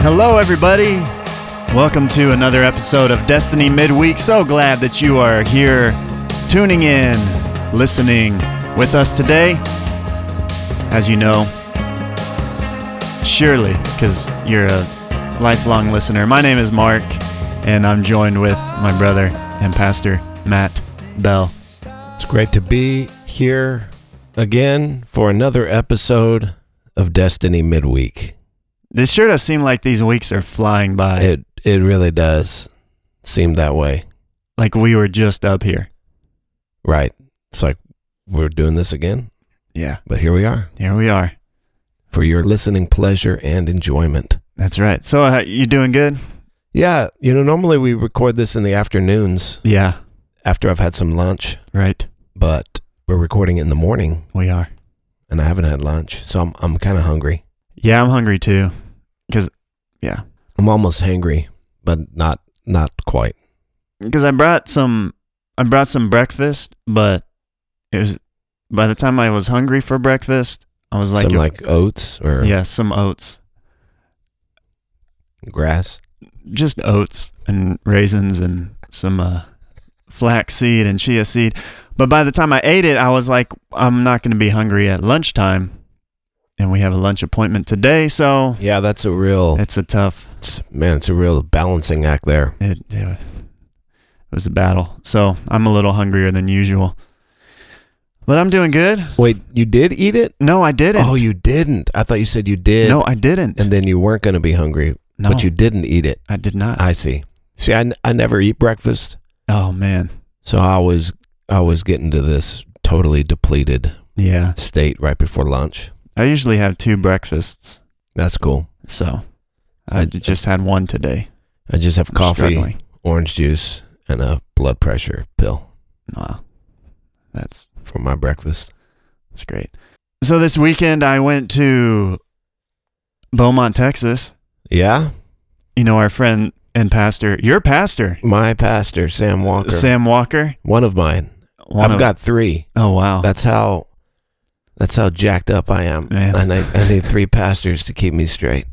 Hello, everybody. Welcome to another episode of Destiny Midweek. So glad that you are here, tuning in, listening with us today. As you know, surely, because you're a lifelong listener, my name is Mark, and I'm joined with my brother and pastor, Matt Bell. It's great to be here again for another episode of Destiny Midweek. This sure does seem like these weeks are flying by. It it really does seem that way. like we were just up here. Right. It's like we're doing this again, Yeah, but here we are here we are. for your listening pleasure and enjoyment. That's right. So, uh, you doing good? Yeah, you know, normally we record this in the afternoons Yeah, after I've had some lunch, right. but we're recording it in the morning We are. and I haven't had lunch, so I'm I'm kind of hungry. Yeah, I'm hungry too. Cause, yeah, I'm almost hangry, but not not quite. because I brought some, I brought some breakfast, but it was by the time I was hungry for breakfast, I was like, some if- like oats or yeah, some oats, grass. just oats and raisins and some uh, flax seed and chia seed. But by the time I ate it, I was like, I'm not going to be hungry at lunchtime, and we have a lunch appointment today, so Yeah, that's a real it's a tough It's, man, it's a real balancing act there. it, it was a battle. So I'm a little hungrier than usual. But I'm doing good. Wait, you did eat it? No, I didn't. Oh, you didn't. I thought you said you did. no, I didn't. And then you weren't going to be hungry, no, but you didn't eat it. I did not. I see. See, I, n- I never eat breakfast, oh man. so I was I was getting to this totally depleted Yeah. state right before lunch. I usually have two breakfasts. That's cool. So I I- just had one today. I just have I'm coffee, struggling. orange juice, and a blood pressure pill Wow. That's for my breakfast. that's great. So this weekend I went to Beaumont, Texas. Yeah, You know our friend and pastor, your pastor, my pastor Sam Walker, Sam Walker. one of mine. One I've of- got three. Oh wow. That's how. That's how jacked up I am. Man. And I, I need three pastors to keep me straight.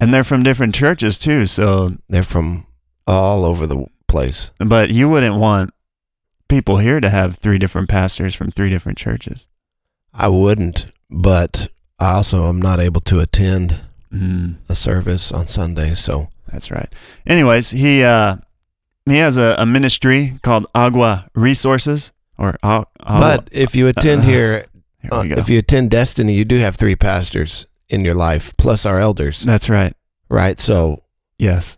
and they're from different churches too, so They're from all over the place. but you wouldn't want people here to have three different pastors from three different churches. I wouldn't, but I also am not able to attend Mm, a service on Sunday. So that's right. Anyways, he uh he has a, a ministry called Agua Resources or uh, but if you attend uh, here, here uh, if you attend Destiny, you do have three pastors in your life plus our elders, that's right. right? So Yes.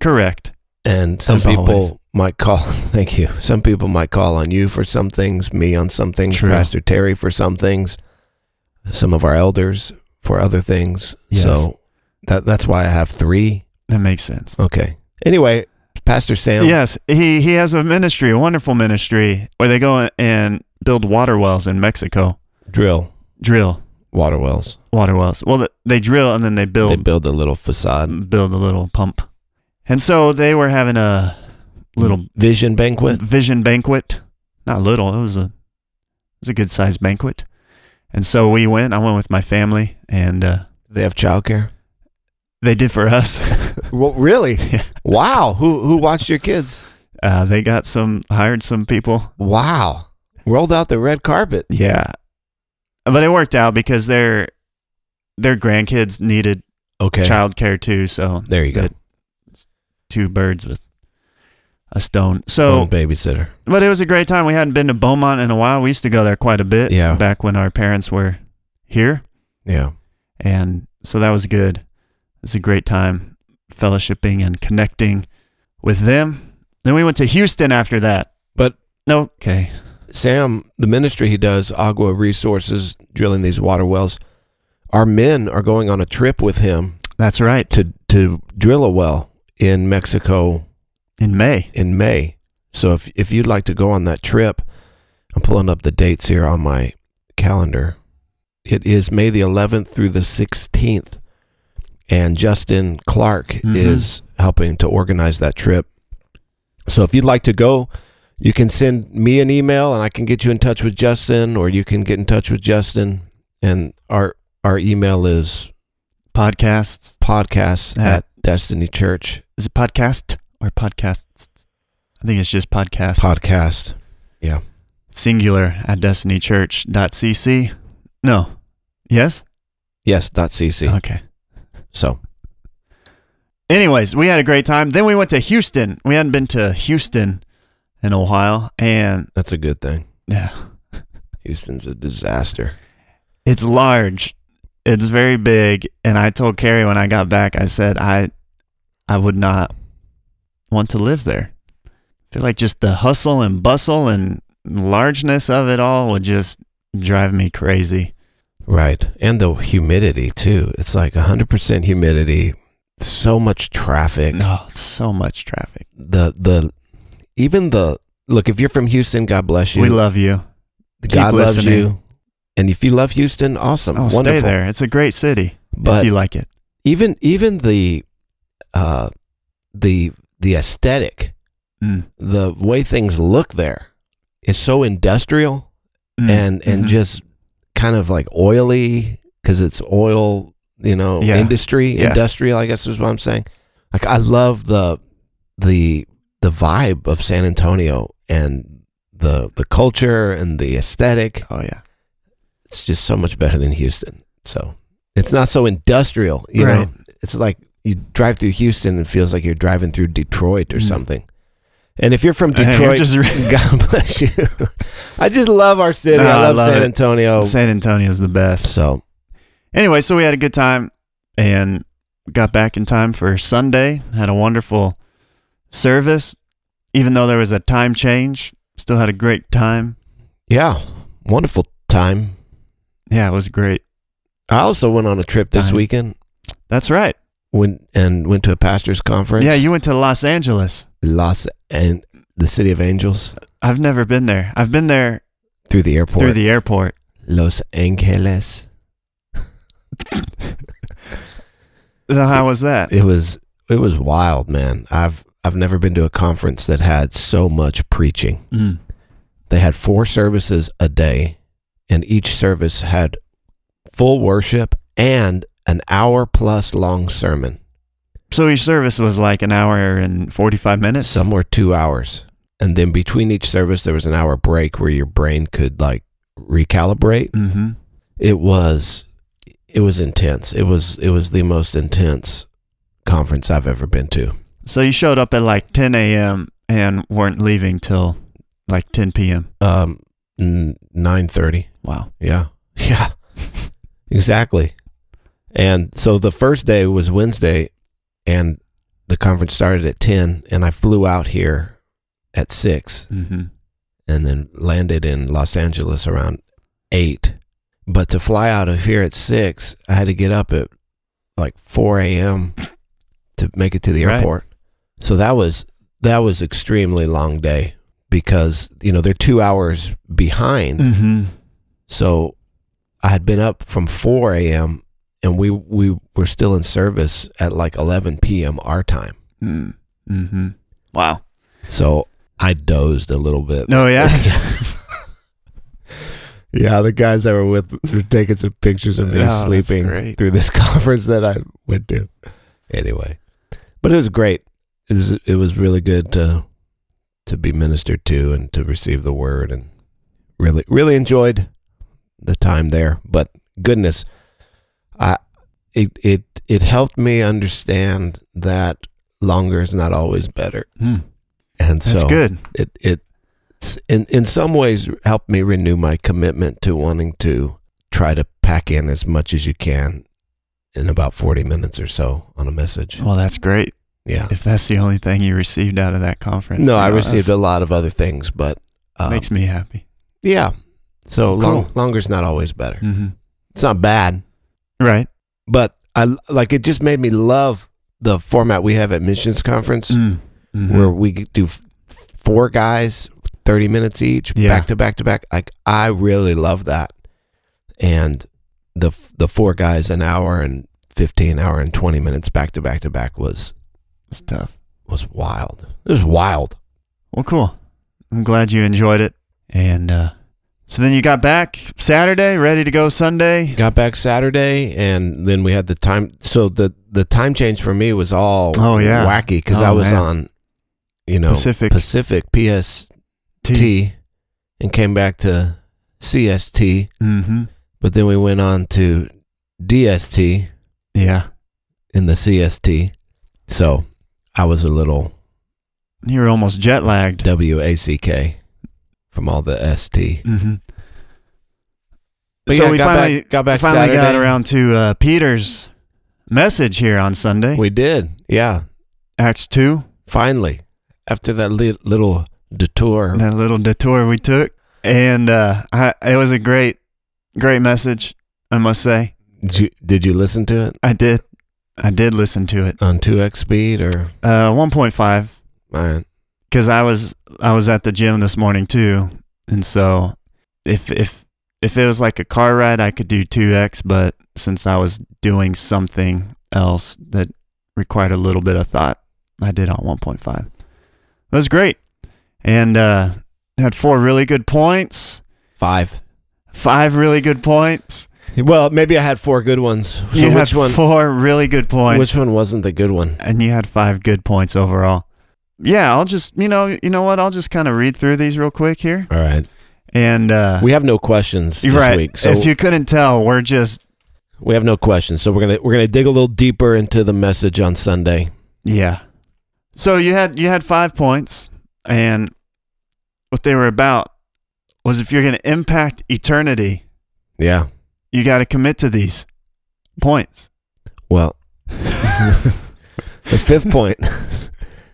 Correct. and some As people always. might call thank you some people might call on you for some things me on some things True. pastor terry for some things some of our elders for other things Yes. so that that's why i have three That makes sense. okay anyway pastor sam Yes, he he has a ministry, a wonderful ministry where they go and build water wells in Mexico. drill Drill water wells water wells. Well, they drill and then they build. they build build a little facade build a little pump. And so they were having a little vision banquet vision banquet. Not little, it was a it was a good sized banquet. And so we went. I went with my family, and uh, they have childcare they did for us. well really Yeah. wow who who watched your kids uh, they got some hired some people. wow rolled out the red carpet Yeah, but it worked out because their their grandkids needed okay childcare too. So there you go two birds with a stone. So One babysitter But it was a great time. We hadn't been to Beaumont in a while. We used to go there quite a bit. Yeah. Back when our parents were here. yeah And so that was good. It was a great time fellowshipping and connecting with them. Then we went to Houston after that. But- no, okay. Sam, the ministry he does, Agua Resources, drilling these water wells, our men are going on a trip with him That's right. to, to drill a well in Mexico In May. in May. So if, if you'd like to go on that trip, I'm pulling up the dates here on my calendar. It is May the 11th through the 16th. And Justin Clark Mhm. is helping to organize that trip. So if you'd like to go, you can send me an email and I can get you in touch with Justin, or you can get in touch with Justin. And our our email is podcasts. podcasts Yeah. at Destiny Church Is it podcast or podcasts? I think it's just podcast. podcast. Yeah. Singular at destinychurch.cc. No. Yes? Yes, dot .cc. Okay. So Anyways, we had a great time. Then we went to Houston. We hadn't been to Houston in a while. And that's a good thing. yeah, Houston's a disaster. it's large. It's very big. And I told Carrie when I got back, I said, I, I would not want to live there. I feel like just the hustle and bustle and largeness of it all would just drive me crazy. Right. And the humidity too. It's like 100% humidity, so much traffic. No, so much traffic. The the even the look if you're from Houston, God bless you. We love you. God loves listening. you. And if you love Houston, awesome. Oh, Wonderful. stay there. It's a great city But if you like it. even even the uh the the aesthetic, Mm. the way things look there is so industrial Mm. and and Mhm. just kind of like oily because it's oil, you know, Yeah. industry, Yeah. industrial. I guess is what I'm saying. Like I love the the the vibe of San Antonio and the the culture and the aesthetic. oh yeah, It's just so much better than Houston. So it's not so industrial, you Right. know. It's like you drive through Houston and it feels like you're driving through Detroit or Mm. something. And if you're from Hey, you're Detroit, just- God bless you. I just love our city. No, I I love, love San it. Antonio. San Antonio's the best. So Anyway, so we had a good time and got back in time for Sunday. Had a wonderful service, even though there was a time change. Still had a great time. yeah, wonderful time. Yeah, it was great. I also went on a trip this Time. weekend. That's right. Went and went to a pastor's conference. Yeah, you went to Los Angeles. Los and the city of angels I've never been there. I've been there through the airport. through the airport. Los Angeles. So how was that? It was it was wild, man. I've I've never been to a conference that had so much preaching. Mm. They had four services a day, and each service had full worship and an hour plus long sermon. So each service was like an hour and 45 minutes? Some were two hours. And then between each service there was an hour break where your brain could like recalibrate. Mm-hmm. It was it was intense. It was it was the most intense conference I've ever been to. So you showed up at like 10 a.m. and weren't leaving till like 10 p.m. Um nine thirty. Wow. Yeah. Yeah. exactly. And so the first day was Wednesday and the conference started at 10 and I flew out here at 6 Mm-hmm. and then landed in Los Angeles around 8. But to fly out of here at 6, I had to get up at like 4 a.m. to make it to the Right. airport. So that was that was extremely long day because you know they're 2 hours behind. Mm-hmm. So I had been up from 4 a.m. and we we were still in service at like 11 p.m. our time. Mm. Mm-hmm. Wow. So I dozed a little bit. No, yeah. yeah, the guys that were with were taking some pictures of me Oh, sleeping through this conference that I went to. Anyway, but it was great. It was it was really good to to be ministered to and to receive the word and really really enjoyed the time there. But goodness, it it it helped me understand that longer is not always better. Mm. And so That's good. it it in in some ways helped me renew my commitment to wanting to try to pack in as much as you can in about 40 minutes or so on a message. Well, that's great. Yeah. If that's the only thing you received out of that conference. No, I received a lot of other things, but um, makes me happy. yeah. So long, Cool. longer's not always better. Mm-hmm. It's not bad, Right. But I like it. Just made me love the format we have at missions conference, Mm. Mhm. where we do f- four guys, thirty minutes each, Yeah. back to back to back. Like I really love that, and the the four guys an hour and fifteen hour and twenty minutes back to back to back was It's tough. was wild. It was wild. Well, cool. I'm glad you enjoyed it. And uh, So then you got back Saturday, ready to go Sunday. Got back Saturday, and then we had the time. So the the time change for me was all Oh, yeah. wacky because Oh, I was man. on, you know, Pacific Pacific PST T. and came back to CST, Mm-hmm. but then we went on to DST Yeah. in the CST. So I was a little You were almost jet lagged. WACK from all the ST. Mm-hmm. But so yeah, we got finally back, got back finally got around to uh, Peter's message here on Sunday, We did, yeah. Acts two. Finally, after that li- little detour, That little detour we took, and uh, I, it was a great, great message. I must say, did you, did you listen to it I did, I did listen to it. on two x speed or? Uh, one point five. Man, because I was I was at the gym this morning too, and so if if if it was like a car ride, I could do two x. But since I was doing something else that required a little bit of thought, I did on one point five. That was great, and uh, had four really good points, five. five really good points. Well, maybe I had four good ones. So you which had one? four really good points, Which one wasn't the good one? and you had five good points overall. Yeah, I'll just you know you know what I'll just kind of read through these real quick here, All right. and uh, We have no questions this right. week, so if you couldn't tell, we're just we have no questions. So we're gonna we're gonna dig a little deeper into the message on Sunday. yeah. So you had you had five points, and what they were about was if you're going to impact eternity, Yeah. you got to commit to these points. Well, the fifth point,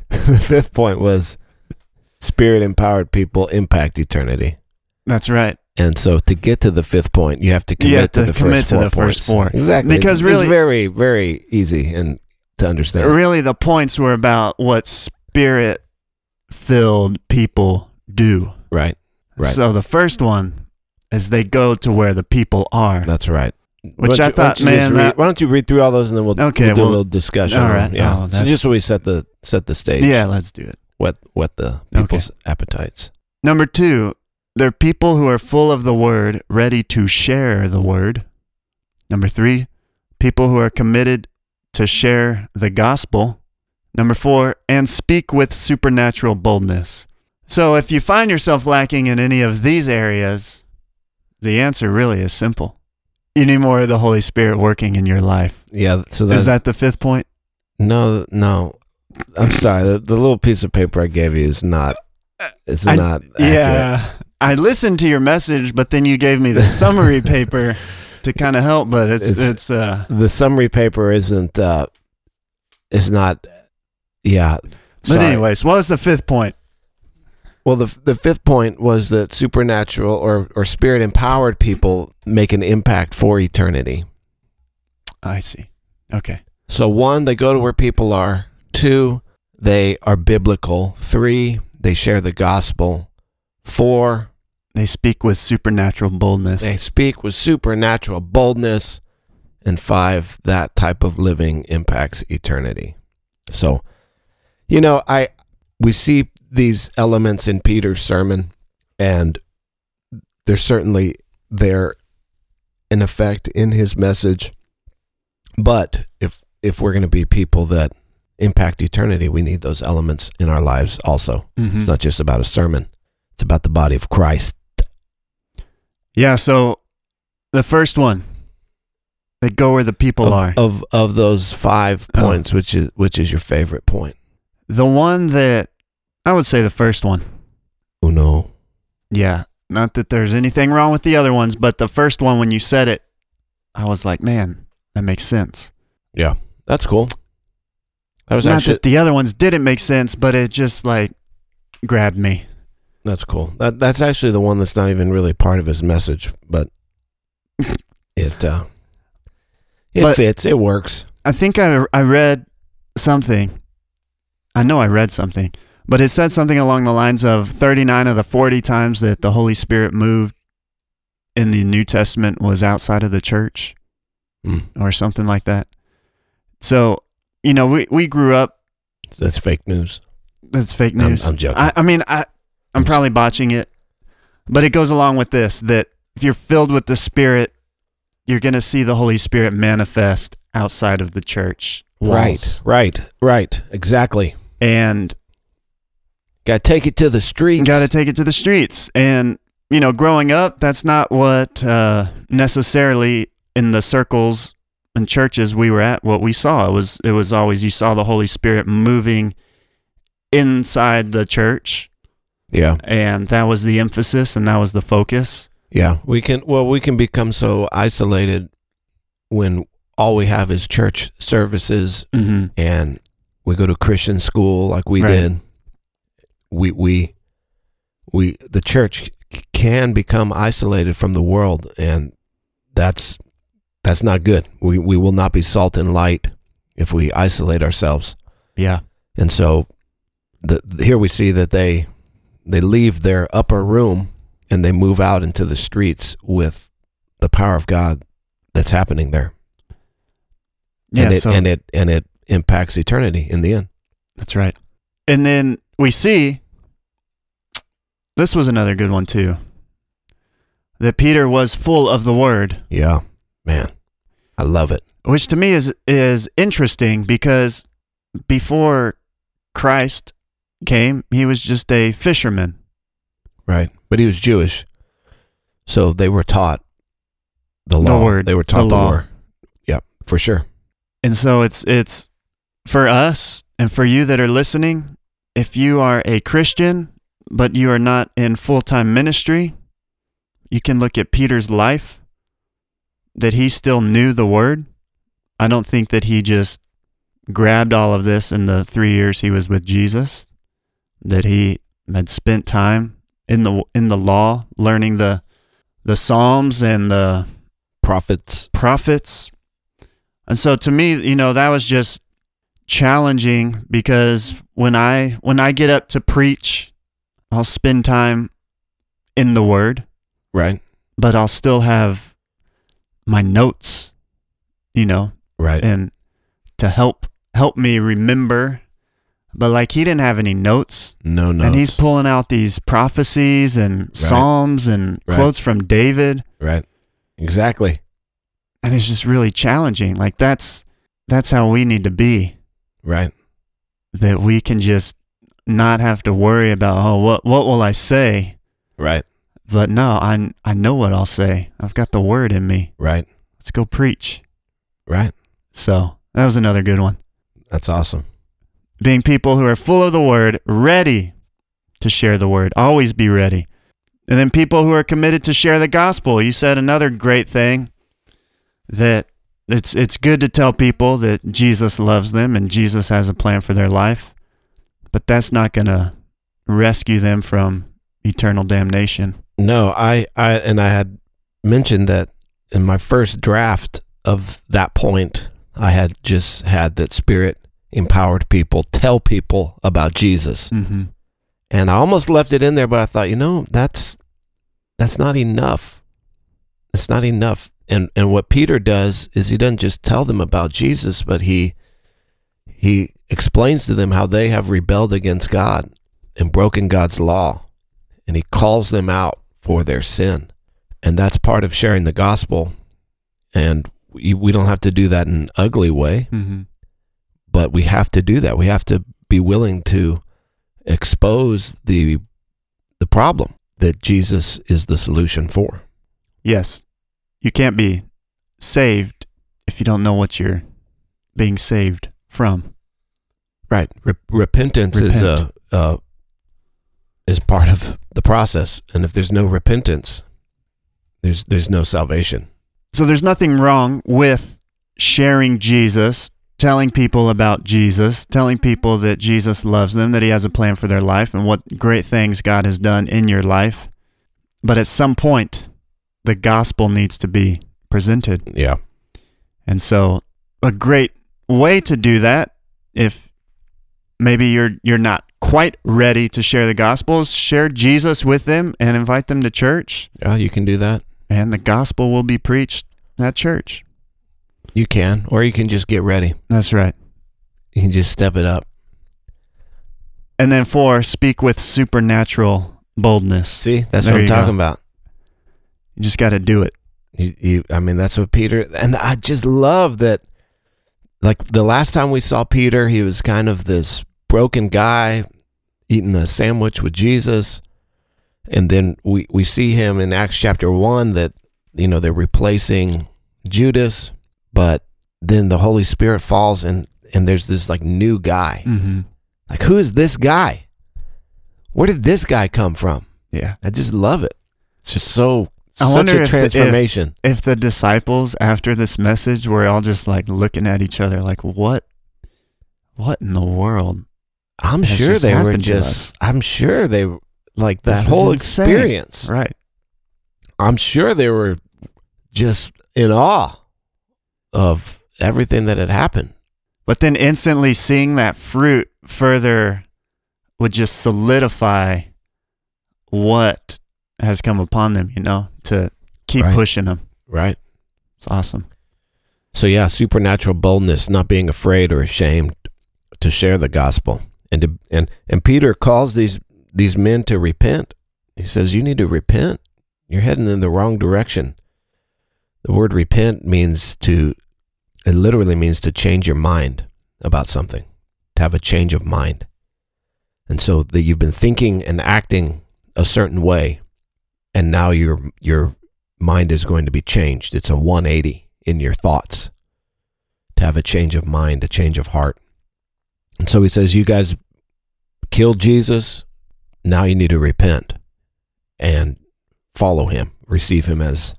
the fifth point was spirit empowered people impact eternity. That's right. And so to get to the fifth point, you have to commit have to, to the commit first to four the first four. Exactly. Because It's- really- it's very, very easy and to understand. Really, the points were about what spirit filled people do. Right. Right. So the first one is they go to where the people are, That's right. Which I you- thought, man, read- that, why don't you read through all those and then we'll, Okay, we'll do well, a little discussion. all on- right. Yeah. Oh, so just so we set the set the stage. yeah, let's do it. Whet whet the people's appetites. Number two, they're people who are full of the word, ready to share the word. Number three, people who are committed to share the gospel. Number four, and speak with supernatural boldness. So if you find yourself lacking in any of these areas, the answer really is simple. You need more of the Holy Spirit working in your life. Yeah. So Is that the fifth point? no no. I'm sorry. The, the little piece of paper I gave you is not. It's I- not. accurate. Yeah. I listened to your message, but then you gave me the summary paper to kind of help, but it's It's- it's, uh The summary paper isn't. uh Is not. Yeah. but sorry. anyways, what was the fifth point? Well, the the fifth point was that supernatural or or spirit empowered people make an impact for eternity. I see. Okay. So one, they go to where people are. Two, they are biblical. Three, they share the gospel. Four, They speak with supernatural boldness. they speak with supernatural boldness. And five, that type of living impacts eternity. So, you know, I we see these elements in Peter's sermon, and they're certainly there in effect in his message. But if if we're going to be people that impact eternity, we need those elements in our lives also. Mhm. It's not just about a sermon; it's about the body of Christ. Yeah, so the first one, they go where the people of, are. of of those five points, which is which is your favorite point? The one that I would say the first one. Uno. Yeah. Not that there's anything wrong with the other ones, but the first one when you said it, I was like, man, that makes sense. Yeah, that's cool. That was Not actually that the other ones didn't make sense, but it just like grabbed me. that's cool. That that's actually the one that's not even really part of his message, but it uh, it But- fits. It works. I think I I read something. I know I read something, but it said something along the lines of 39 of the 40 times that the Holy Spirit moved in the New Testament was outside of the church Mm, or something like that. So, you know, we, we grew up, that's fake news. that's fake I'm- news. I'm joking. I, I mean, I, I'm probably botching it, But it goes along with this that if you're filled with the Spirit, you're going to see the Holy Spirit manifest outside of the church. walls. Right, right, right. Exactly. And Got to take it to the streets. got to take it to the streets. And, you know, growing up, that's not what uh, necessarily in the circles and churches we were at, what we saw. It was, it was always, you saw the Holy Spirit moving inside the church. Yeah, And that was the emphasis and that was the focus. yeah. We can. Well, we can become so isolated when all we have is church services Mm-hmm. and we go to Christian school like we Right. did. We we we the church can become isolated from the world, and that's that's not good. We we will not be salt and light if we isolate ourselves. Yeah. And so, the, here we see that they they leave their upper room and they move out into the streets with the power of God that's happening there, Yeah. and it so and it and it impacts eternity in the end. that's right. And then we see this was another good one too. That Peter was full of the word, Yeah, man, I love it. which to me is is interesting because before Christ came, he was just a fisherman. Right, but he was Jewish, so they were taught the The law. word, They were taught the the, law. word. Yep, for sure. And so it's it's for us and for you that are listening, if you are a Christian but you are not in full-time ministry, you can look at Peter's life that he still knew the word. I don't think that he just grabbed all of this in the 3 years he was with Jesus, that he had spent time in the in the law learning the the Psalms and the Prophets. prophets. And so to me, you know, that was just challenging because when I when I get up to preach, I'll spend time in the word, Right, but I'll still have my notes, you know, right. and to help help me remember. But like he didn't have any notes, no, no. and he's pulling out these prophecies and psalms and Right. quotes from David. right. Exactly. and it's just really challenging like that's that's how we need to be Right. that we can just not have to worry about oh what what will i say Right. but no i i know what i'll say i've got the word in me Right. let's go preach Right. so that was another good one That's awesome. being people who are full of the word ready to share the word always be ready and then people who are committed to share the gospel you said another great thing that it's it's good to tell people that Jesus loves them and Jesus has a plan for their life but that's not going to rescue them from eternal damnation No, I, I, and I had mentioned that in my first draft of that point, I had just had that spirit empowered people tell people about Jesus. mm-hmm. And I almost left it in there, but I thought, you know, that's that's not enough. It's not enough. And and what Peter does is he doesn't just tell them about Jesus, but he he explains to them how they have rebelled against God and broken God's law. And he calls them out for their sin. And that's part of sharing the gospel. And we, we don't have to do that in an ugly way Mm-hmm. but we have to do that. We have to be willing to expose the the problem that Jesus is the solution for. yes you can't be saved if you don't know what you're being saved from Right. Re- repentance is a uh, is part of the process, and if there's no repentance, there's there's no salvation. So there's nothing wrong with sharing Jesus, telling people about Jesus, telling people that Jesus loves them, that he has a plan for their life, and what great things God has done in your life. But at some point, the gospel needs to be presented. Yeah. And so a great way to do that, if maybe you're you're not quite ready to share the gospel, is share Jesus with them and invite them to church, Yeah, you can do that. and the gospel will be preached at church. You can, or you can just get ready. That's right. You can just step it up. And then four, speak with supernatural boldness. See, that's There what I'm talking go. about. You just got to do it. You, you, I mean, that's what Peter, and I just love that. Like the last time we saw Peter, he was kind of this broken guy eating a sandwich with Jesus. And then we, we see him in Acts chapter one that, you know, they're replacing Judas, but then the Holy Spirit falls and, and there's this like new guy. Mm-hmm. Like, who is this guy? Where did this guy come from? Yeah. I just love it. It's just so, I such wonder a if the- if- transformation. If the disciples after this message were all just like looking at each other, like what, what in the world? I'm sure they were just. I'm sure they were- like that This whole experience. Right. I'm sure they were just in awe of everything that had happened. But then instantly seeing that fruit further would just solidify what has come upon them, you know, to keep Right. pushing them. Right. It's awesome. So yeah, supernatural boldness, not being afraid or ashamed to share the gospel, and to, and and Peter calls these these men to repent. He says, "You need to repent. You're heading in the wrong direction." The word repent means to. It literally means to change your mind about something, to have a change of mind, and so that you've been thinking and acting a certain way, and now your your mind is going to be changed. It's a 180 in your thoughts to have a change of mind, a change of heart. And so he says, You guys killed Jesus. Now you need to repent and follow him, receive him as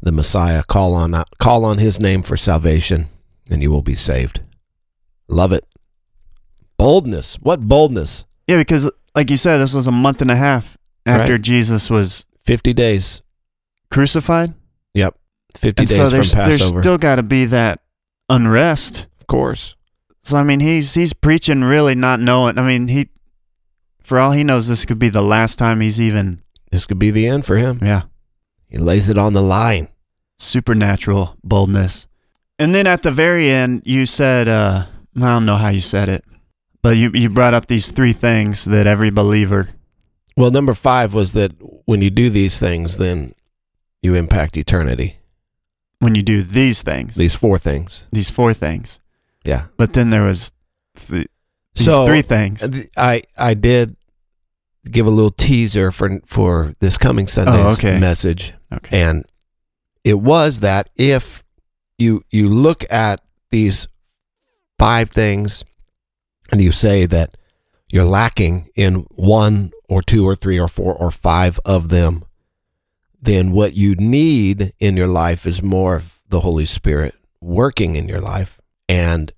the Messiah, call on, call on his name for salvation, and you will be saved. Love it. Boldness. What boldness? Yeah, because like you said, this was a month and a half after Right. Jesus was 50 days. crucified. Yep. 50 And days so from there's, there's still got to be that unrest. of course. So I mean, he's he's preaching really not knowing. I mean, he for all he knows, this could be the last time he's even This could be the end for him. yeah He lays it on the line. supernatural boldness. And then at the very end, you said, uh, I don't know how you said it, but you you brought up these three things that every believer. Well, number five was that when you do these things, then you impact eternity. When you do these things, These four things. these four things, Yeah. but then there was th- these So three things. I I did give a little teaser for for this coming Sunday's Oh, okay. message, Okay. and it was that if you you look at these five things and you say that you're lacking in one or two or three or four or five of them, then what you need in your life is more of the Holy Spirit working in your life. And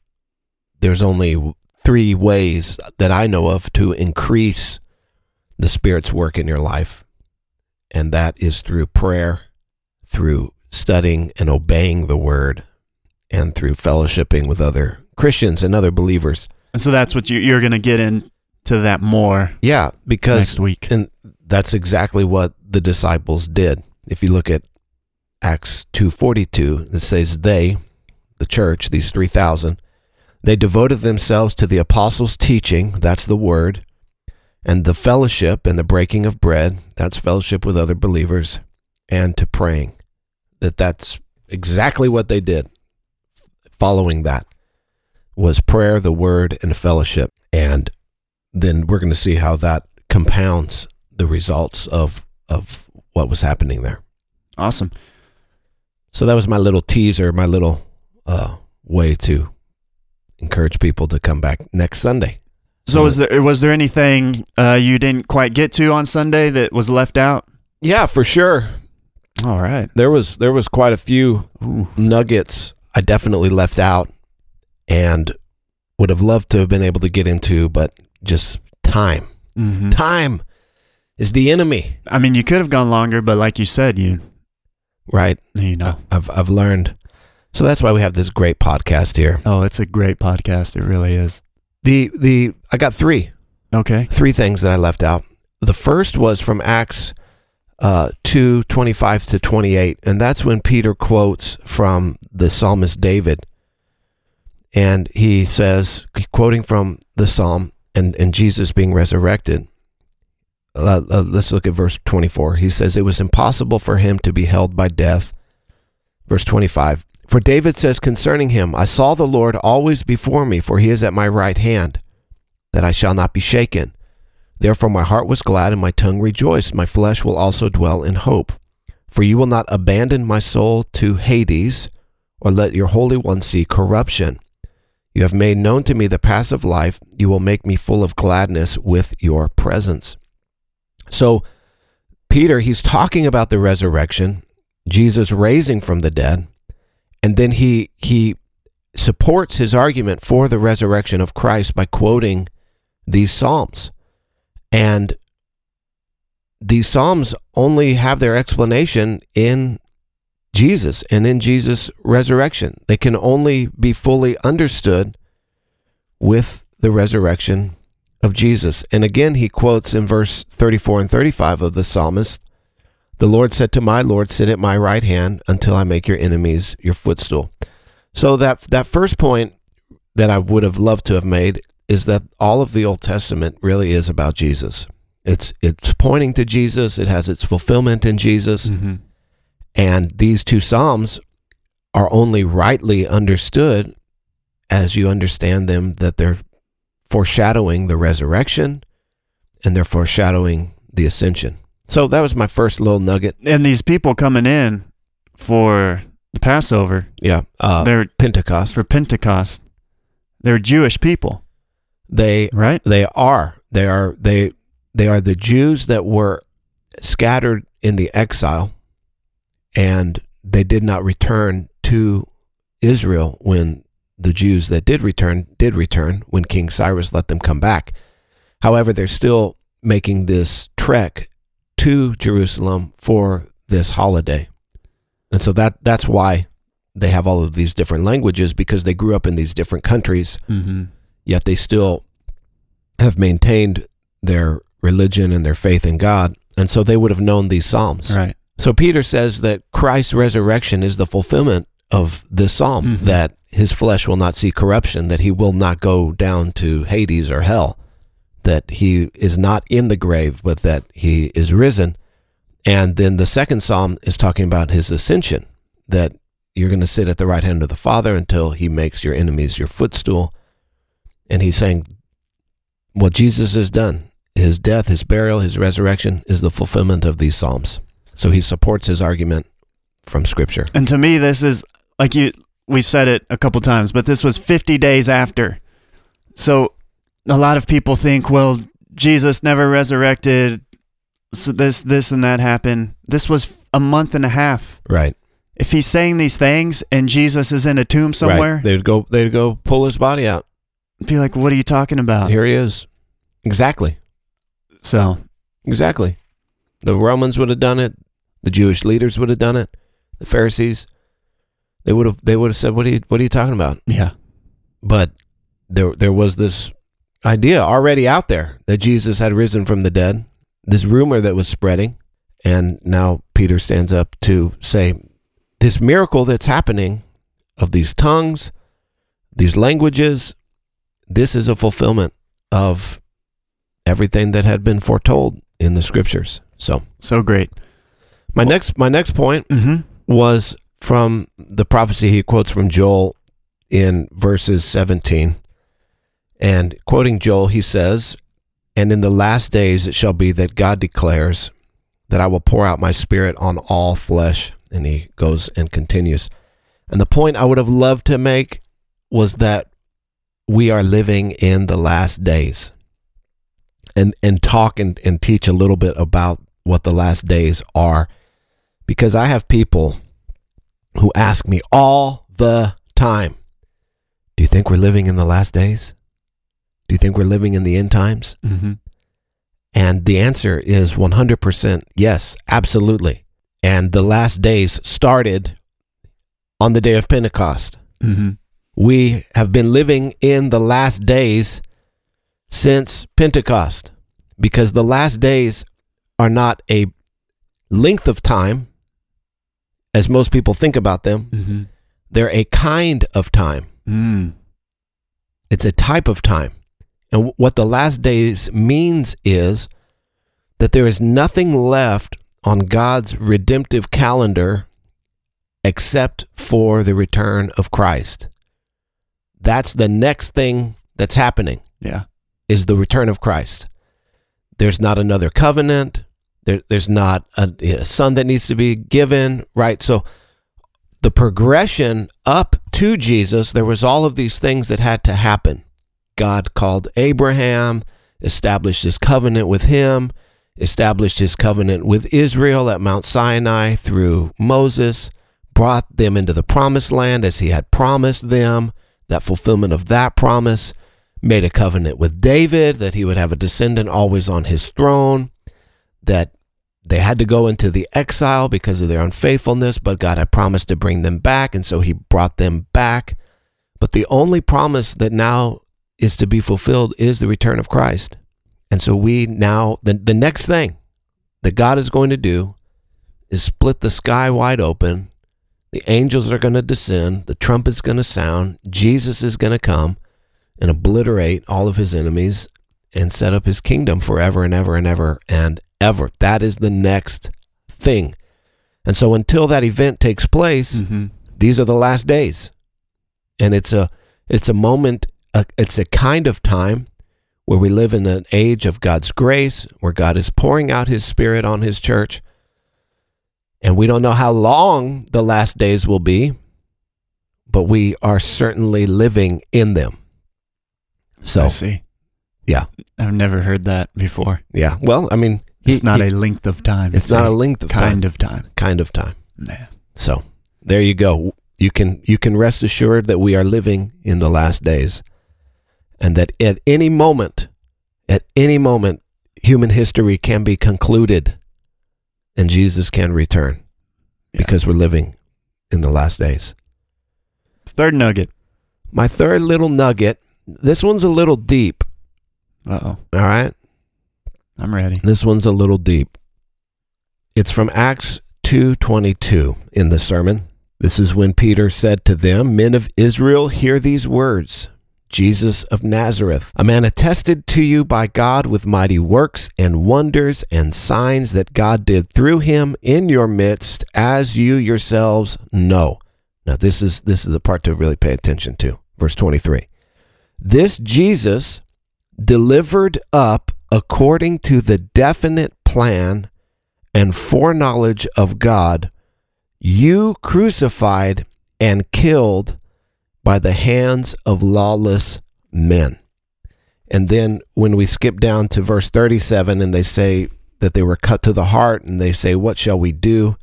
there's only three ways that I know of to increase the Spirit's work in your life. And that is through prayer, through studying and obeying the word, and through fellowshipping with other Christians and other believers. and so that's what you, you're going to get into that more Yeah, because next week. and that's exactly what the disciples did. If you look at Acts 2:42, it says they, the church, these 3000, they devoted themselves to the apostles' teaching, that's the word, and the fellowship and the breaking of bread, that's fellowship with other believers, and to praying. That that's exactly what they did. Following that was prayer, the word, and fellowship. And then we're going to see how that compounds the results of of what was happening there. Awesome. So that was my little teaser, my little uh, way to encourage people to come back next Sunday. So was there was there anything uh, you didn't quite get to on Sunday that was left out? Yeah, for sure. All right. There was there was quite a few Ooh. nuggets I definitely left out and would have loved to have been able to get into, but just time. hmm Time is the enemy, I mean, you could have gone longer, but like you said, you right? you know. I've I've learned. So that's why we have this great podcast here. Oh, it's a great podcast. It really is. The the I got three Okay. three things that I left out. The first was from Acts uh, 2 25 to 28, and that's when Peter quotes from the psalmist David. And he says, quoting from the psalm and, and Jesus being resurrected, Uh, uh, let's look at verse 24. He says, It was impossible for him to be held by death. Verse 25. For David says concerning him, I saw the Lord always before me, for he is at my right hand, that I shall not be shaken. Therefore my heart was glad and my tongue rejoiced. My flesh will also dwell in hope. For you will not abandon my soul to Hades, or let your Holy One see corruption. You have made known to me the path of life. You will make me full of gladness with your presence. So, Peter, he's talking about the resurrection, Jesus raising from the dead, and then he he supports his argument for the resurrection of Christ by quoting these psalms. And these psalms only have their explanation in Jesus and in Jesus' resurrection. They can only be fully understood with the resurrection of Jesus. And again, he quotes in verse 34 and 35 of the psalmist The Lord said to my Lord, Sit at my right hand until I make your enemies your footstool. So, that, that first point that I would have loved to have made is that all of the Old Testament really is about Jesus. It's, it's pointing to Jesus, it has its fulfillment in Jesus. Mm-hmm. And these two Psalms are only rightly understood as you understand them that they're foreshadowing the resurrection and they're foreshadowing the ascension. So that was my first little nugget. And these people coming in for the Passover, Yeah. Uh, they're Pentecost. for Pentecost. They're Jewish people, They right? they are they are they they are the Jews that were scattered in the exile and they did not return to Israel when the Jews that did return did return when King Cyrus let them come back. However, they're still making this trek to Jerusalem for this holiday. And so that that's why they have all of these different languages because they grew up in these different countries Mm-hmm. yet they still have maintained their religion and their faith in God. And so they would have known these Psalms. Right. So Peter says that Christ's resurrection is the fulfillment of this Psalm, Mhm. that his flesh will not see corruption, that he will not go down to Hades or hell, that he is not in the grave, but that he is risen. And then the second Psalm is talking about his ascension, that you're going to sit at the right hand of the Father until he makes your enemies your footstool. And he's saying what Jesus has done, his death, his burial, his resurrection, is the fulfillment of these Psalms. So he supports his argument from Scripture. And to me, this is like you. We've said it a couple times, but this was 50 days after. So a lot of people think, well, Jesus never resurrected. So this, this, and that happened. This was a month and a half. Right. If he's saying these things and Jesus is in a tomb somewhere, Right. They'd go. They'd go pull his body out. be like, what are you talking about? Here he is. Exactly. So Exactly. The Romans would have done it. The Jewish leaders would have done it. The Pharisees. They would have. They would have said, "What are you? What are you talking about?" yeah, But there, there was this idea already out there that Jesus had risen from the dead. This rumor that was spreading, and now Peter stands up to say, "This miracle that's happening of these tongues, these languages, this is a fulfillment of everything that had been foretold in the scriptures." So, so great. My next, my next point Mm-hmm. was from the prophecy he quotes from Joel in verses 17. And quoting Joel, he says, And in the last days it shall be that God declares that I will pour out my spirit on all flesh. And he goes and continues. And the point I would have loved to make was that we are living in the last days. And and talk and, and teach a little bit about what the last days are. Because I have people who ask me all the time, Do you think we're living in the last days? Do you think we're living in the end times? Mm-hmm. And the answer is 100% yes, absolutely. And the last days started on the day of Pentecost. Mm-hmm. We have been living in the last days since Pentecost because the last days are not a length of time as most people think about them. Mm-hmm. They're a kind of time. Mm. It's a type of time. And what the last days means is that there is nothing left on God's redemptive calendar except for the return of Christ. That's the next thing that's happening Yeah. is the return of Christ. There's not another covenant. There, there's not a, a son that needs to be given, right? So the progression up to Jesus, there was all of these things that had to happen. God called Abraham, established his covenant with him, established his covenant with Israel at Mount Sinai through Moses, brought them into the promised land as he had promised them, that fulfillment of that promise, made a covenant with David that he would have a descendant always on his throne, that they had to go into the exile because of their unfaithfulness, but God had promised to bring them back, and so he brought them back. But the only promise that now is to be fulfilled is the return of Christ. And so we now, the, the next thing that God is going to do is split the sky wide open. The angels are going to descend. The trumpet's going to sound. Jesus is going to come and obliterate all of his enemies and set up his kingdom forever and ever and ever and ever. That is the next thing. And so until that event takes place, Mm-hmm. these are the last days. And it's a it's a moment uh, it's a kind of time where we live in an age of God's grace, where God is pouring out his spirit on his church. And we don't know how long the last days will be, but we are certainly living in them. So, I see. yeah. I've never heard that before. yeah. Well, I mean, he- It's not he- a length of time. it's not a length of time. kind time, of time. kind of time. Man. So, there you go. You can you can rest assured that we are living in the last days and that at any moment at any moment human history can be concluded and Jesus can return Yeah. because we're living in the last days. Third nugget. My third little nugget, this one's a little deep, Uh oh. all right? I'm ready. This one's a little deep. It's from Acts 2:22 in the sermon. This is when Peter said to them, "Men of Israel, hear these words. Jesus of Nazareth, a man attested to you by God with mighty works and wonders and signs that God did through him in your midst, as you yourselves know." Now this is this is the part to really pay attention to. Verse 23. This Jesus delivered up according to the definite plan and foreknowledge of God, you crucified and killed by the hands of lawless men. And then when we skip down to verse 37 and they say that they were cut to the heart and they say, What shall we do?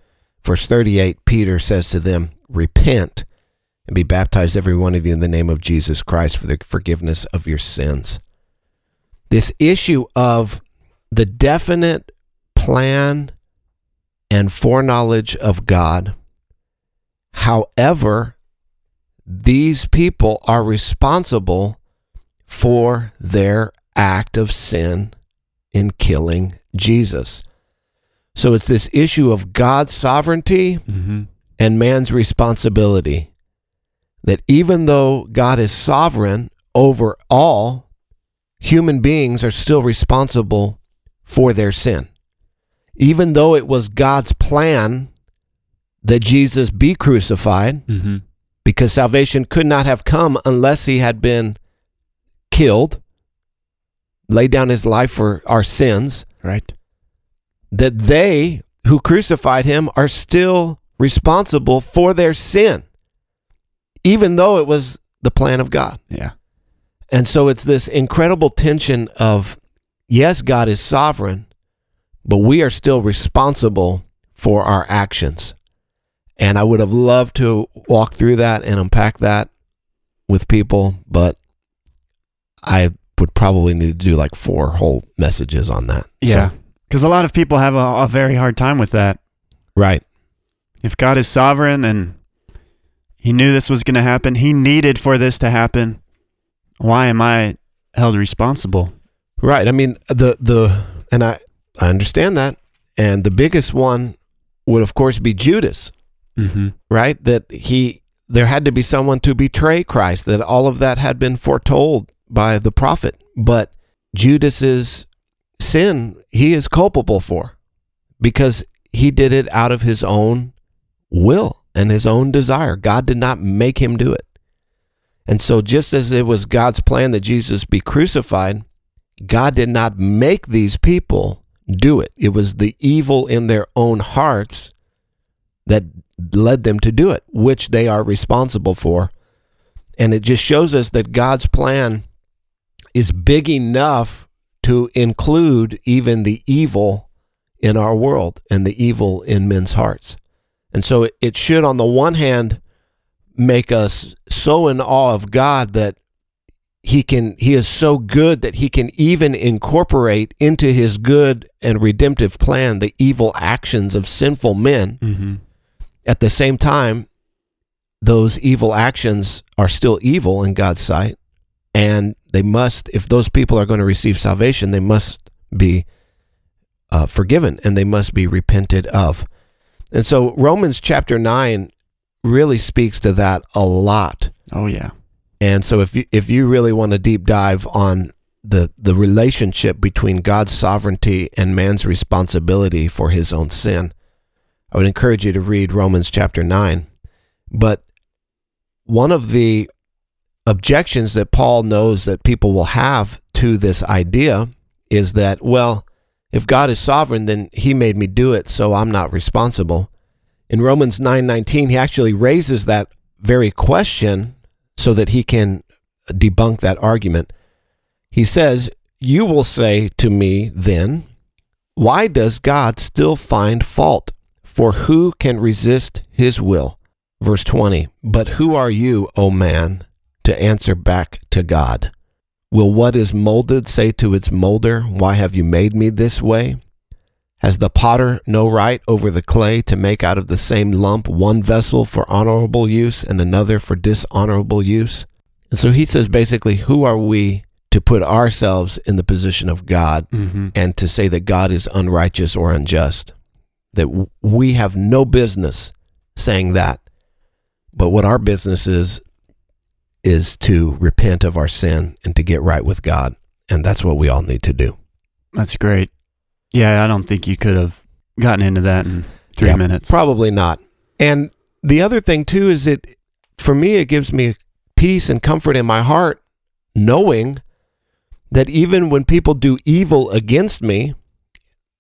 Verse 38, Peter says to them, Repent and be baptized, every one of you, in the name of Jesus Christ for the forgiveness of your sins this issue of the definite plan and foreknowledge of God. However, these people are responsible for their act of sin in killing Jesus. So it's this issue of God's sovereignty Mm-hmm. and man's responsibility. That even though God is sovereign over all, human beings are still responsible for their sin. Even though it was God's plan that Jesus be crucified, Mm-hmm. because salvation could not have come unless he had been killed, laid down his life for our sins, Right. that they who crucified him are still responsible for their sin, even though it was the plan of God. Yeah. And so it's this incredible tension of yes, God is sovereign, but we are still responsible for our actions. And I would have loved to walk through that and unpack that with people, but I would probably need to do like four whole messages on that. Yeah. So- Because a lot of people have a, a very hard time with that. right. If God is sovereign and He knew this was going to happen, He needed for this to happen, why am I held responsible? Right. I mean, the the and I I understand that. And the biggest one would of course be Judas, Mm-hmm. right? That he there had to be someone to betray Christ, that all of that had been foretold by the prophet. But Judas's sin he is culpable for because he did it out of his own will and his own desire. God did not make him do it. And so, just as it was God's plan that Jesus be crucified, God did not make these people do it. It was the evil in their own hearts that led them to do it, which they are responsible for. And it just shows us that God's plan is big enough to include even the evil in our world and the evil in men's hearts. And so it, should, on the one hand, make us so in awe of God that he can he is so good that he can even incorporate into his good and redemptive plan the evil actions of sinful men Mm-hmm. at the same time those evil actions are still evil in God's sight and they must if those people are going to receive salvation they must be uh, forgiven and they must be repented of and so Romans chapter 9 really speaks to that a lot Oh yeah. and so if you if you really want to deep dive on the the relationship between God's sovereignty and man's responsibility for his own sin, I would encourage you to read Romans chapter 9. But one of the objections that Paul knows that people will have to this idea is that well, if God is sovereign then he made me do it, so I'm not responsible. In Romans 9:19, he actually raises that very question so that he can debunk that argument. He says, You will say to me then, Why does God still find fault? For who can resist his will? Verse 20, But who are you, O man, to answer back to God? Will what is molded say to its molder, Why have you made me this way? Has the potter no right over the clay to make out of the same lump one vessel for honorable use and another for dishonorable use? And so he says basically, who are we to put ourselves in the position of God Mm-hmm. and to say that God is unrighteous or unjust? That w- we have no business saying that. But what our business is, is to repent of our sin and to get right with God. And that's what we all need to do. That's great. Yeah, I don't think you could have gotten into that in three Yeah, minutes. Probably not. And the other thing too is it for me it gives me peace and comfort in my heart knowing that even when people do evil against me,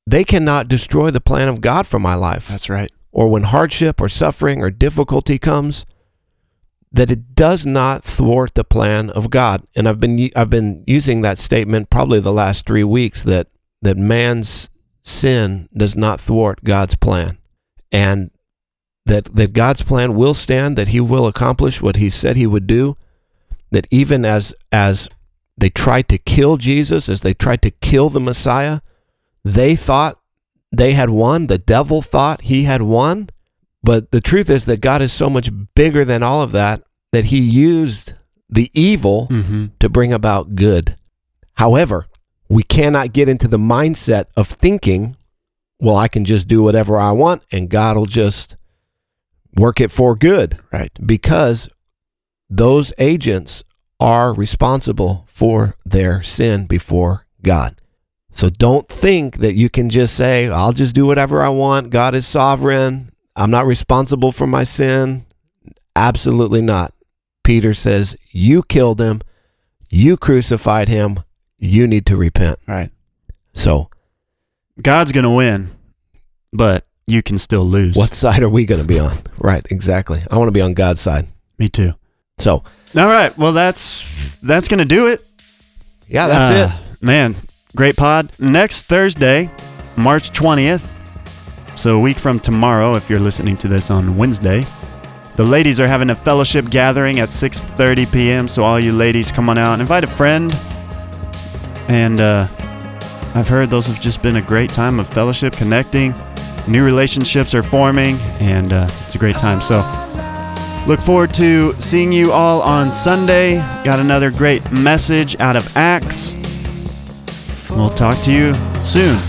they cannot destroy the plan of God for my life. That's right. Or when hardship or suffering or difficulty comes, that it does not thwart the plan of God. And I've been I've been using that statement probably the last 3 weeks that that man's sin does not thwart God's plan. And that that God's plan will stand, that he will accomplish what he said he would do, that even as as they tried to kill Jesus, as they tried to kill the Messiah, they thought they had won, the devil thought he had won, but the truth is that God is so much bigger than all of that that he used the evil Mm-hmm. to bring about good. However, we cannot get into the mindset of thinking, well, I can just do whatever I want and God will just work it for good Right. because those agents are responsible for their sin before God. So don't think that you can just say, I'll just do whatever I want. God is sovereign. I'm not responsible for my sin. Absolutely not. Peter says, You killed him. You crucified him. You need to repent. Right. So, God's gonna win, but you can still lose. what side are we going to be on? Right, exactly. I want to be on God's side. Me too. So, All right. Well, that's that's gonna do it. yeah, that's Uh, it. Man, great pod. Next Thursday, March 20th. So a week from tomorrow, if you're listening to this on Wednesday, the ladies are having a fellowship gathering at 6:30 p.m. So all you ladies, come on out and invite a friend. And uh, I've heard those have just been a great time of fellowship, connecting. New relationships are forming, and uh, it's a great time. So Look forward to seeing you all on Sunday. Got another great message out of Acts. We'll talk to you soon.